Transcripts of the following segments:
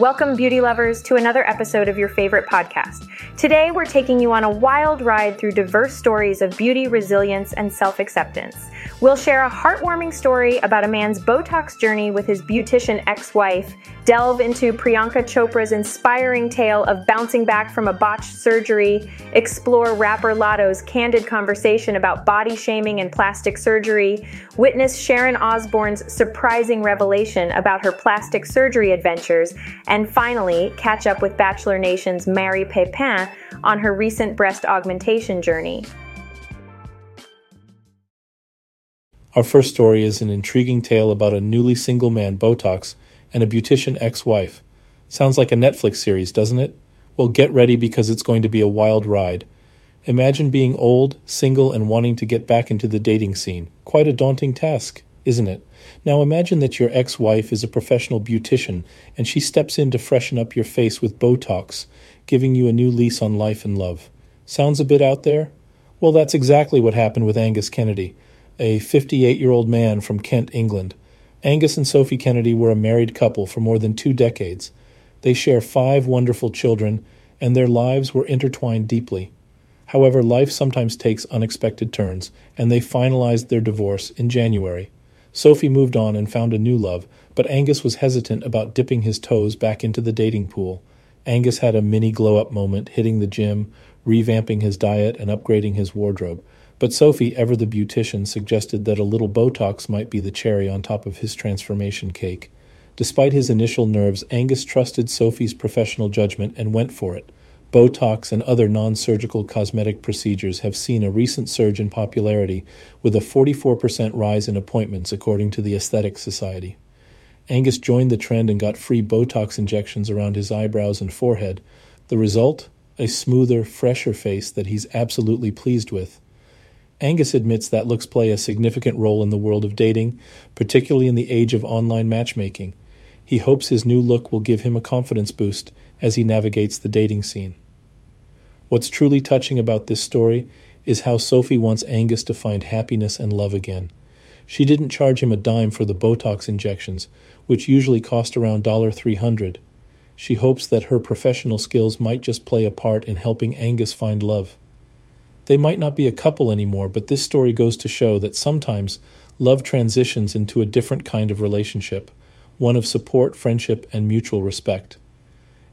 Welcome, beauty lovers, to another episode of your favorite podcast. Today, we're taking you on a wild ride through diverse stories of beauty, resilience, and self acceptance. We'll share a heartwarming story about a man's Botox journey with his beautician ex wife, delve into Priyanka Chopra's inspiring tale of bouncing back from a botched surgery, explore rapper Latto's candid conversation about body shaming and plastic surgery, witness Sharon Osbourne's surprising revelation about her plastic surgery adventures, and finally, catch up with Bachelor Nation's Mari Pepin on her recent breast augmentation journey. Our first story is an intriguing tale about a newly single man, Botox, and a beautician ex wife. Sounds like a Netflix series, doesn't it? Well, get ready because it's going to be a wild ride. Imagine being old, single, and wanting to get back into the dating scene. Quite a daunting task, isn't it? Now imagine that your ex wife is a professional beautician and she steps in to freshen up your face with Botox, giving you a new lease on life and love. Sounds a bit out there? Well, that's exactly what happened with Angus Kennedy, a 58 year old man from Kent, England. Angus and Sophie Kennedy were a married couple for more than two decades. They share five wonderful children, and their lives were intertwined deeply. However, life sometimes takes unexpected turns, and they finalized their divorce in January. Sophie moved on and found a new love, but Angus was hesitant about dipping his toes back into the dating pool. Angus had a mini glow up moment, hitting the gym, revamping his diet, and upgrading his wardrobe. But Sophie, ever the beautician, suggested that a little Botox might be the cherry on top of his transformation cake. Despite his initial nerves, Angus trusted Sophie's professional judgment and went for it. Botox and other non surgical cosmetic procedures have seen a recent surge in popularity, with a 44% rise in appointments, according to the Aesthetic Society. Angus joined the trend and got free Botox injections around his eyebrows and forehead. The result? A smoother, fresher face that he's absolutely pleased with. Angus admits that looks play a significant role in the world of dating, particularly in the age of online matchmaking. He hopes his new look will give him a confidence boost as he navigates the dating scene. What's truly touching about this story is how Sophie wants Angus to find happiness and love again. She didn't charge him a dime for the Botox injections, which usually cost around $300. She hopes that her professional skills might just play a part in helping Angus find love. They might not be a couple anymore, but this story goes to show that sometimes love transitions into a different kind of relationship, one of support, friendship, and mutual respect.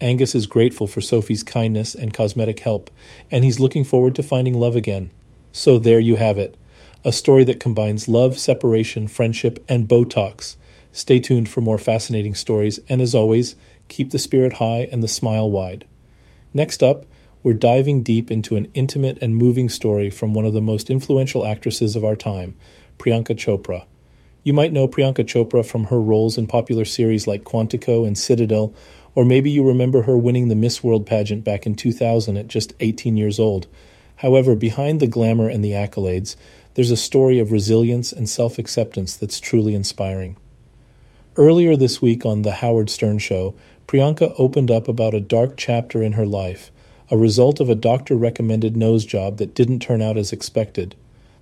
Angus is grateful for Sophie's kindness and cosmetic help, and he's looking forward to finding love again. So there you have it a story that combines love, separation, friendship, and Botox. Stay tuned for more fascinating stories, and as always, keep the spirit high and the smile wide. Next up, we're diving deep into an intimate and moving story from one of the most influential actresses of our time, Priyanka Chopra. You might know Priyanka Chopra from her roles in popular series like Quantico and Citadel, or maybe you remember her winning the Miss World pageant back in 2000 at just 18 years old. However, behind the glamour and the accolades, there's a story of resilience and self acceptance that's truly inspiring. Earlier this week on The Howard Stern Show, Priyanka opened up about a dark chapter in her life a result of a doctor recommended nose job that didn't turn out as expected.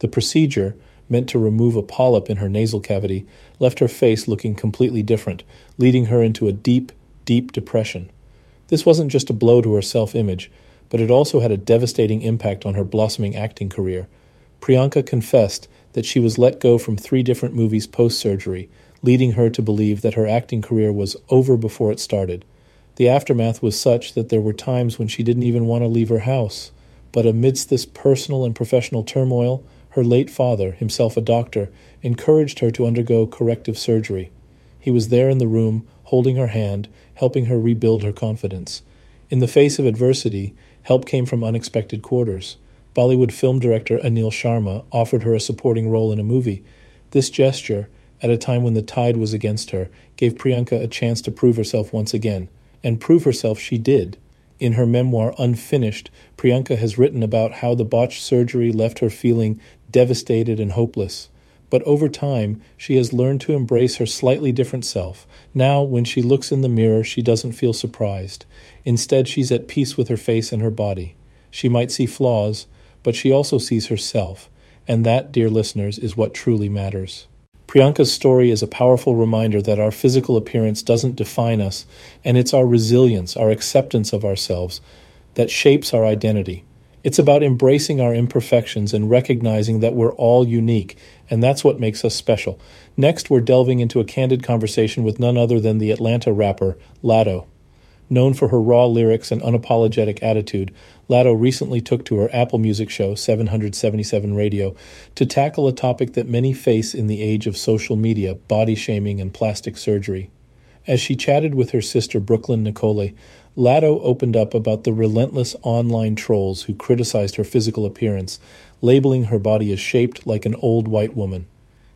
The procedure, meant to remove a polyp in her nasal cavity, left her face looking completely different, leading her into a deep, deep depression. This wasn't just a blow to her self image, but it also had a devastating impact on her blossoming acting career. Priyanka confessed that she was let go from three different movies post surgery, leading her to believe that her acting career was over before it started. The aftermath was such that there were times when she didn't even want to leave her house. But amidst this personal and professional turmoil, her late father, himself a doctor, encouraged her to undergo corrective surgery. He was there in the room, holding her hand, helping her rebuild her confidence. In the face of adversity, help came from unexpected quarters. Bollywood film director Anil Sharma offered her a supporting role in a movie. This gesture, at a time when the tide was against her, gave Priyanka a chance to prove herself once again and prove herself she did. In her memoir, Unfinished, Priyanka has written about how the botched surgery left her feeling devastated and hopeless. But over time, she has learned to embrace her slightly different self. Now, when she looks in the mirror, she doesn't feel surprised. Instead, she's at peace with her face and her body. She might see flaws, but she also sees herself. And that, dear listeners, is what truly matters. Priyanka's story is a powerful reminder that our physical appearance doesn't define us, and it's our resilience, our acceptance of ourselves, that shapes our identity. It's about embracing our imperfections and recognizing that we're all unique, and that's what makes us special. Next, we're delving into a candid conversation with none other than the Atlanta rapper, Latto. Known for her raw lyrics and unapologetic attitude, Latto recently took to her Apple Music show, 777 Radio, to tackle a topic that many face in the age of social media body shaming and plastic surgery. As she chatted with her sister Brooklyn Nicole, Latto opened up about the relentless online trolls who criticized her physical appearance, labeling her body as shaped like an old white woman.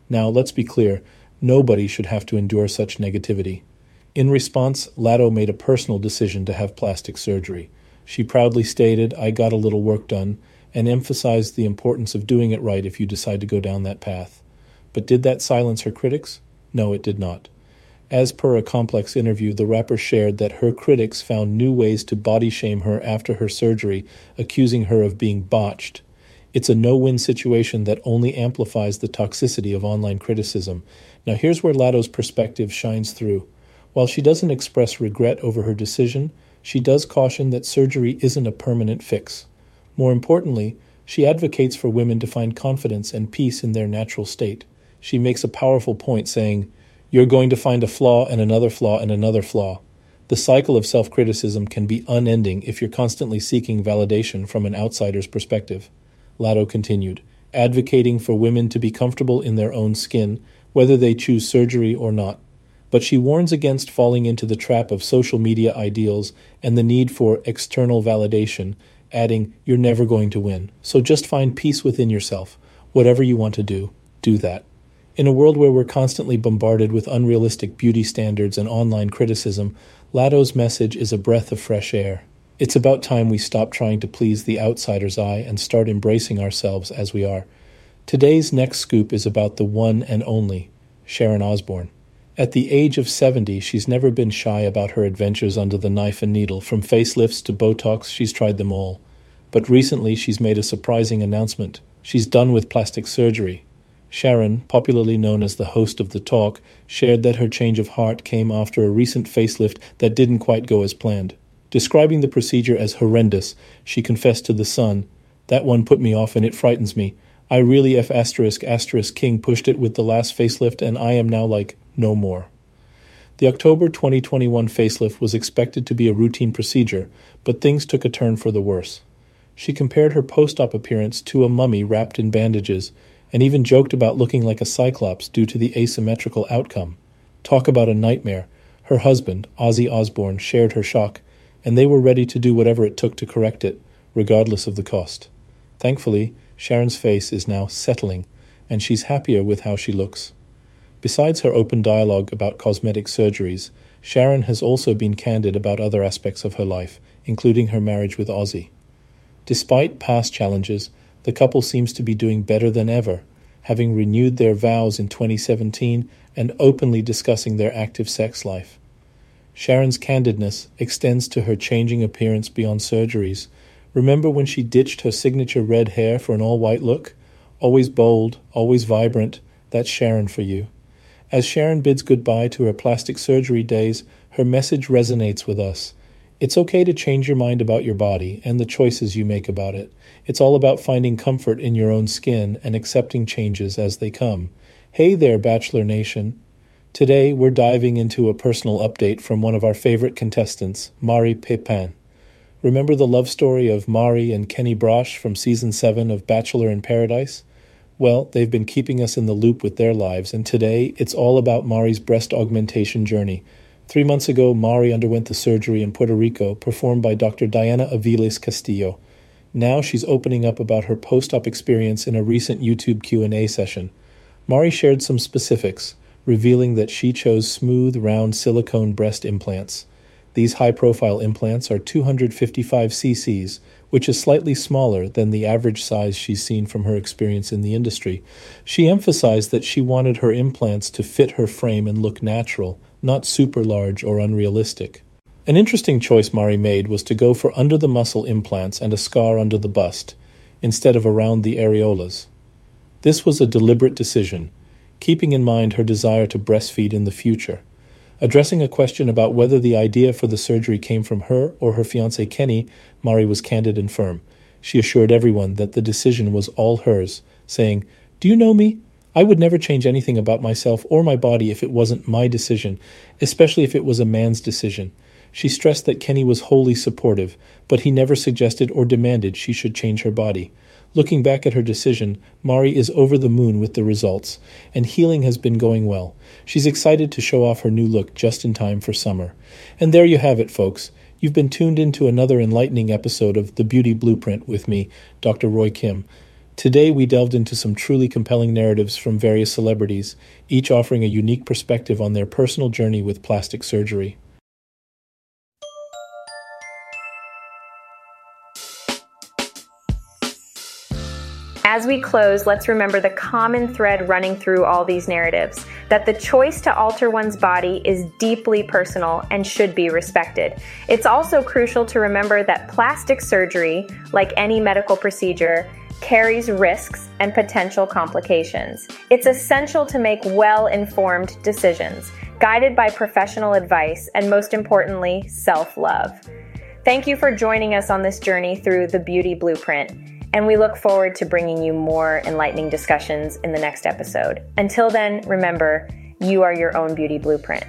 Now, let's be clear nobody should have to endure such negativity. In response, Latto made a personal decision to have plastic surgery. She proudly stated, I got a little work done, and emphasized the importance of doing it right if you decide to go down that path. But did that silence her critics? No, it did not. As per a complex interview, the rapper shared that her critics found new ways to body shame her after her surgery, accusing her of being botched. It's a no win situation that only amplifies the toxicity of online criticism. Now, here's where Latto's perspective shines through. While she doesn't express regret over her decision, she does caution that surgery isn't a permanent fix. More importantly, she advocates for women to find confidence and peace in their natural state. She makes a powerful point saying, you're going to find a flaw and another flaw and another flaw. The cycle of self criticism can be unending if you're constantly seeking validation from an outsider's perspective. Latto continued, advocating for women to be comfortable in their own skin, whether they choose surgery or not. But she warns against falling into the trap of social media ideals and the need for external validation, adding, You're never going to win. So just find peace within yourself. Whatever you want to do, do that. In a world where we're constantly bombarded with unrealistic beauty standards and online criticism, Latto's message is a breath of fresh air. It's about time we stop trying to please the outsider's eye and start embracing ourselves as we are. Today's next scoop is about the one and only Sharon Osbourne. At the age of 70, she's never been shy about her adventures under the knife and needle. From facelifts to Botox, she's tried them all. But recently, she's made a surprising announcement. She's done with plastic surgery. Sharon, popularly known as the host of The Talk, shared that her change of heart came after a recent facelift that didn't quite go as planned. Describing the procedure as horrendous, she confessed to The Sun, That one put me off and it frightens me. I really F asterisk asterisk King pushed it with the last facelift and I am now like, no more. The October 2021 facelift was expected to be a routine procedure, but things took a turn for the worse. She compared her post op appearance to a mummy wrapped in bandages and even joked about looking like a cyclops due to the asymmetrical outcome. Talk about a nightmare. Her husband, Ozzy Osbourne, shared her shock, and they were ready to do whatever it took to correct it, regardless of the cost. Thankfully, Sharon's face is now settling, and she's happier with how she looks. Besides her open dialogue about cosmetic surgeries, Sharon has also been candid about other aspects of her life, including her marriage with Ozzy. Despite past challenges, the couple seems to be doing better than ever, having renewed their vows in 2017 and openly discussing their active sex life. Sharon's candidness extends to her changing appearance beyond surgeries. Remember when she ditched her signature red hair for an all white look? Always bold, always vibrant, that's Sharon for you. As Sharon bids goodbye to her plastic surgery days, her message resonates with us. It's okay to change your mind about your body and the choices you make about it. It's all about finding comfort in your own skin and accepting changes as they come. Hey there, Bachelor Nation. Today, we're diving into a personal update from one of our favorite contestants, Mari Pepin. Remember the love story of Mari and Kenny Braasch from season 7 of Bachelor in Paradise? Well, they've been keeping us in the loop with their lives, and today it's all about Mari's breast augmentation journey. Three months ago, Mari underwent the surgery in Puerto Rico, performed by Dr. Diana Aviles Castillo. Now she's opening up about her post-op experience in a recent YouTube Q&A session. Mari shared some specifics, revealing that she chose smooth, round silicone breast implants. These high-profile implants are 255 cc's, which is slightly smaller than the average size she's seen from her experience in the industry. She emphasized that she wanted her implants to fit her frame and look natural, not super large or unrealistic. An interesting choice Mari made was to go for under the muscle implants and a scar under the bust, instead of around the areolas. This was a deliberate decision. keeping in mind her desire to breastfeed in the future. Addressing a question about whether the idea for the surgery came from her or her fiance Kenny, Mari was candid and firm. She assured everyone that the decision was all hers, saying, Do you know me? I would never change anything about myself or my body if it wasn't my decision, especially if it was a man's decision. She stressed that Kenny was wholly supportive, but he never suggested or demanded she should change her body. Looking back at her decision, Mari is over the moon with the results, and healing has been going well. She's excited to show off her new look just in time for summer. And there you have it, folks. You've been tuned into another enlightening episode of The Beauty Blueprint with me, Dr. Roy Kim. Today, we delved into some truly compelling narratives from various celebrities, each offering a unique perspective on their personal journey with plastic surgery. As we close, let's remember the common thread running through all these narratives that the choice to alter one's body is deeply personal and should be respected. It's also crucial to remember that plastic surgery, like any medical procedure, carries risks and potential complications. It's essential to make well informed decisions, guided by professional advice, and most importantly, self love. Thank you for joining us on this journey through the Beauty Blueprint and we look forward to bringing you more enlightening discussions in the next episode. Until then, remember, you are your own beauty blueprint.